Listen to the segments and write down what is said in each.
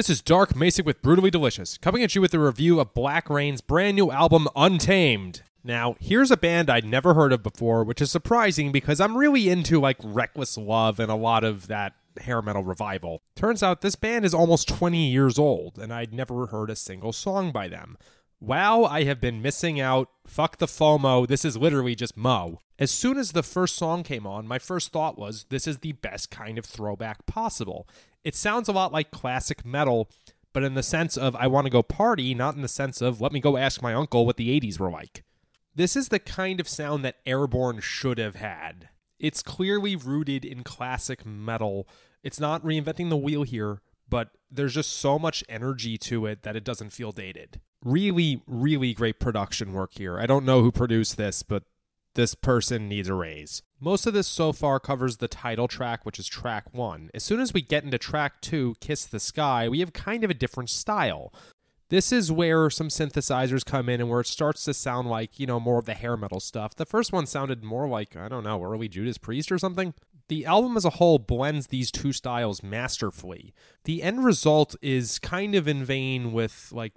This is Dark Macek with Brutally Delicious, coming at you with a review of BlackRain's brand new album, Untamed. Now, here's a band I'd never heard of before, which is surprising because I'm really into like Reckless Love and a lot of that hair metal revival. Turns out this band is almost 20 years old, and I'd never heard a single song by them. Wow, I have been missing out. Fuck the FOMO. This is literally just Mo. As soon as the first song came on, my first thought was this is the best kind of throwback possible. It sounds a lot like classic metal, but in the sense of I want to go party, not in the sense of let me go ask my uncle what the 80s were like. This is the kind of sound that Airbourne should have had. It's clearly rooted in classic metal. It's not reinventing the wheel here, but there's just so much energy to it that it doesn't feel dated. Really, really great production work here. I don't know who produced this, but this person needs a raise. Most of this so far covers the title track, which is track one. As soon as we get into track two, Kiss the Sky, we have kind of a different style. This is where some synthesizers come in and where it starts to sound like, you know, more of the hair metal stuff. The first one sounded more like, I don't know, early Judas Priest or something. The album as a whole blends these two styles masterfully. The end result is kind of in vein with like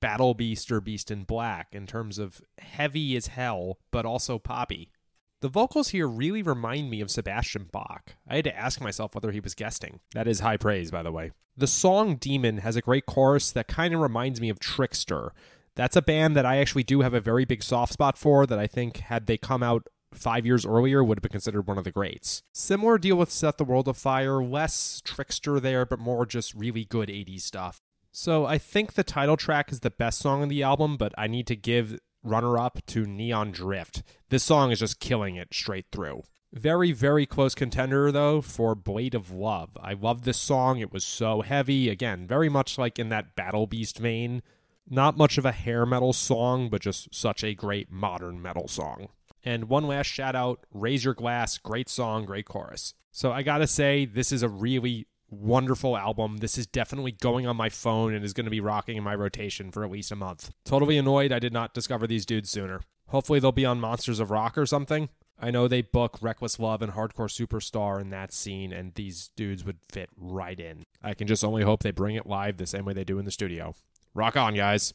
Battle Beast or Beast in Black in terms of heavy as hell, but also poppy. The vocals here really remind me of Sebastian Bach. I had to ask myself whether he was guesting. That is high praise, by the way. The song Demon has a great chorus that kind of reminds me of Trixter. That's a band that I actually do have a very big soft spot for that I think, had they come out five years earlier, would have been considered one of the greats. Similar deal with Set the World Afire, less Trixter there, but more just really good 80s stuff. So I think the title track is the best song on the album, but I need to give runner up to Neon Drift. This song is just killing it straight through. Very, very close contender, though, for Blade of Love. I love this song. It was so heavy. Again, very much like in that Battle Beast vein. Not much of a hair metal song, but just such a great modern metal song. And one last shout out Raise Your Glass. Great song, great chorus. So I gotta say, this is a really wonderful album. This is definitely going on my phone and is to be rocking in my rotation for at least a month. Totally annoyed I did not discover these dudes sooner. Hopefully they'll be on Monsters of Rock or something. I know they book Reckless Love and Hardcore Superstar in that scene, and these dudes would fit right in. I can just only hope they bring it live the same way they do in the studio. Rock on, guys.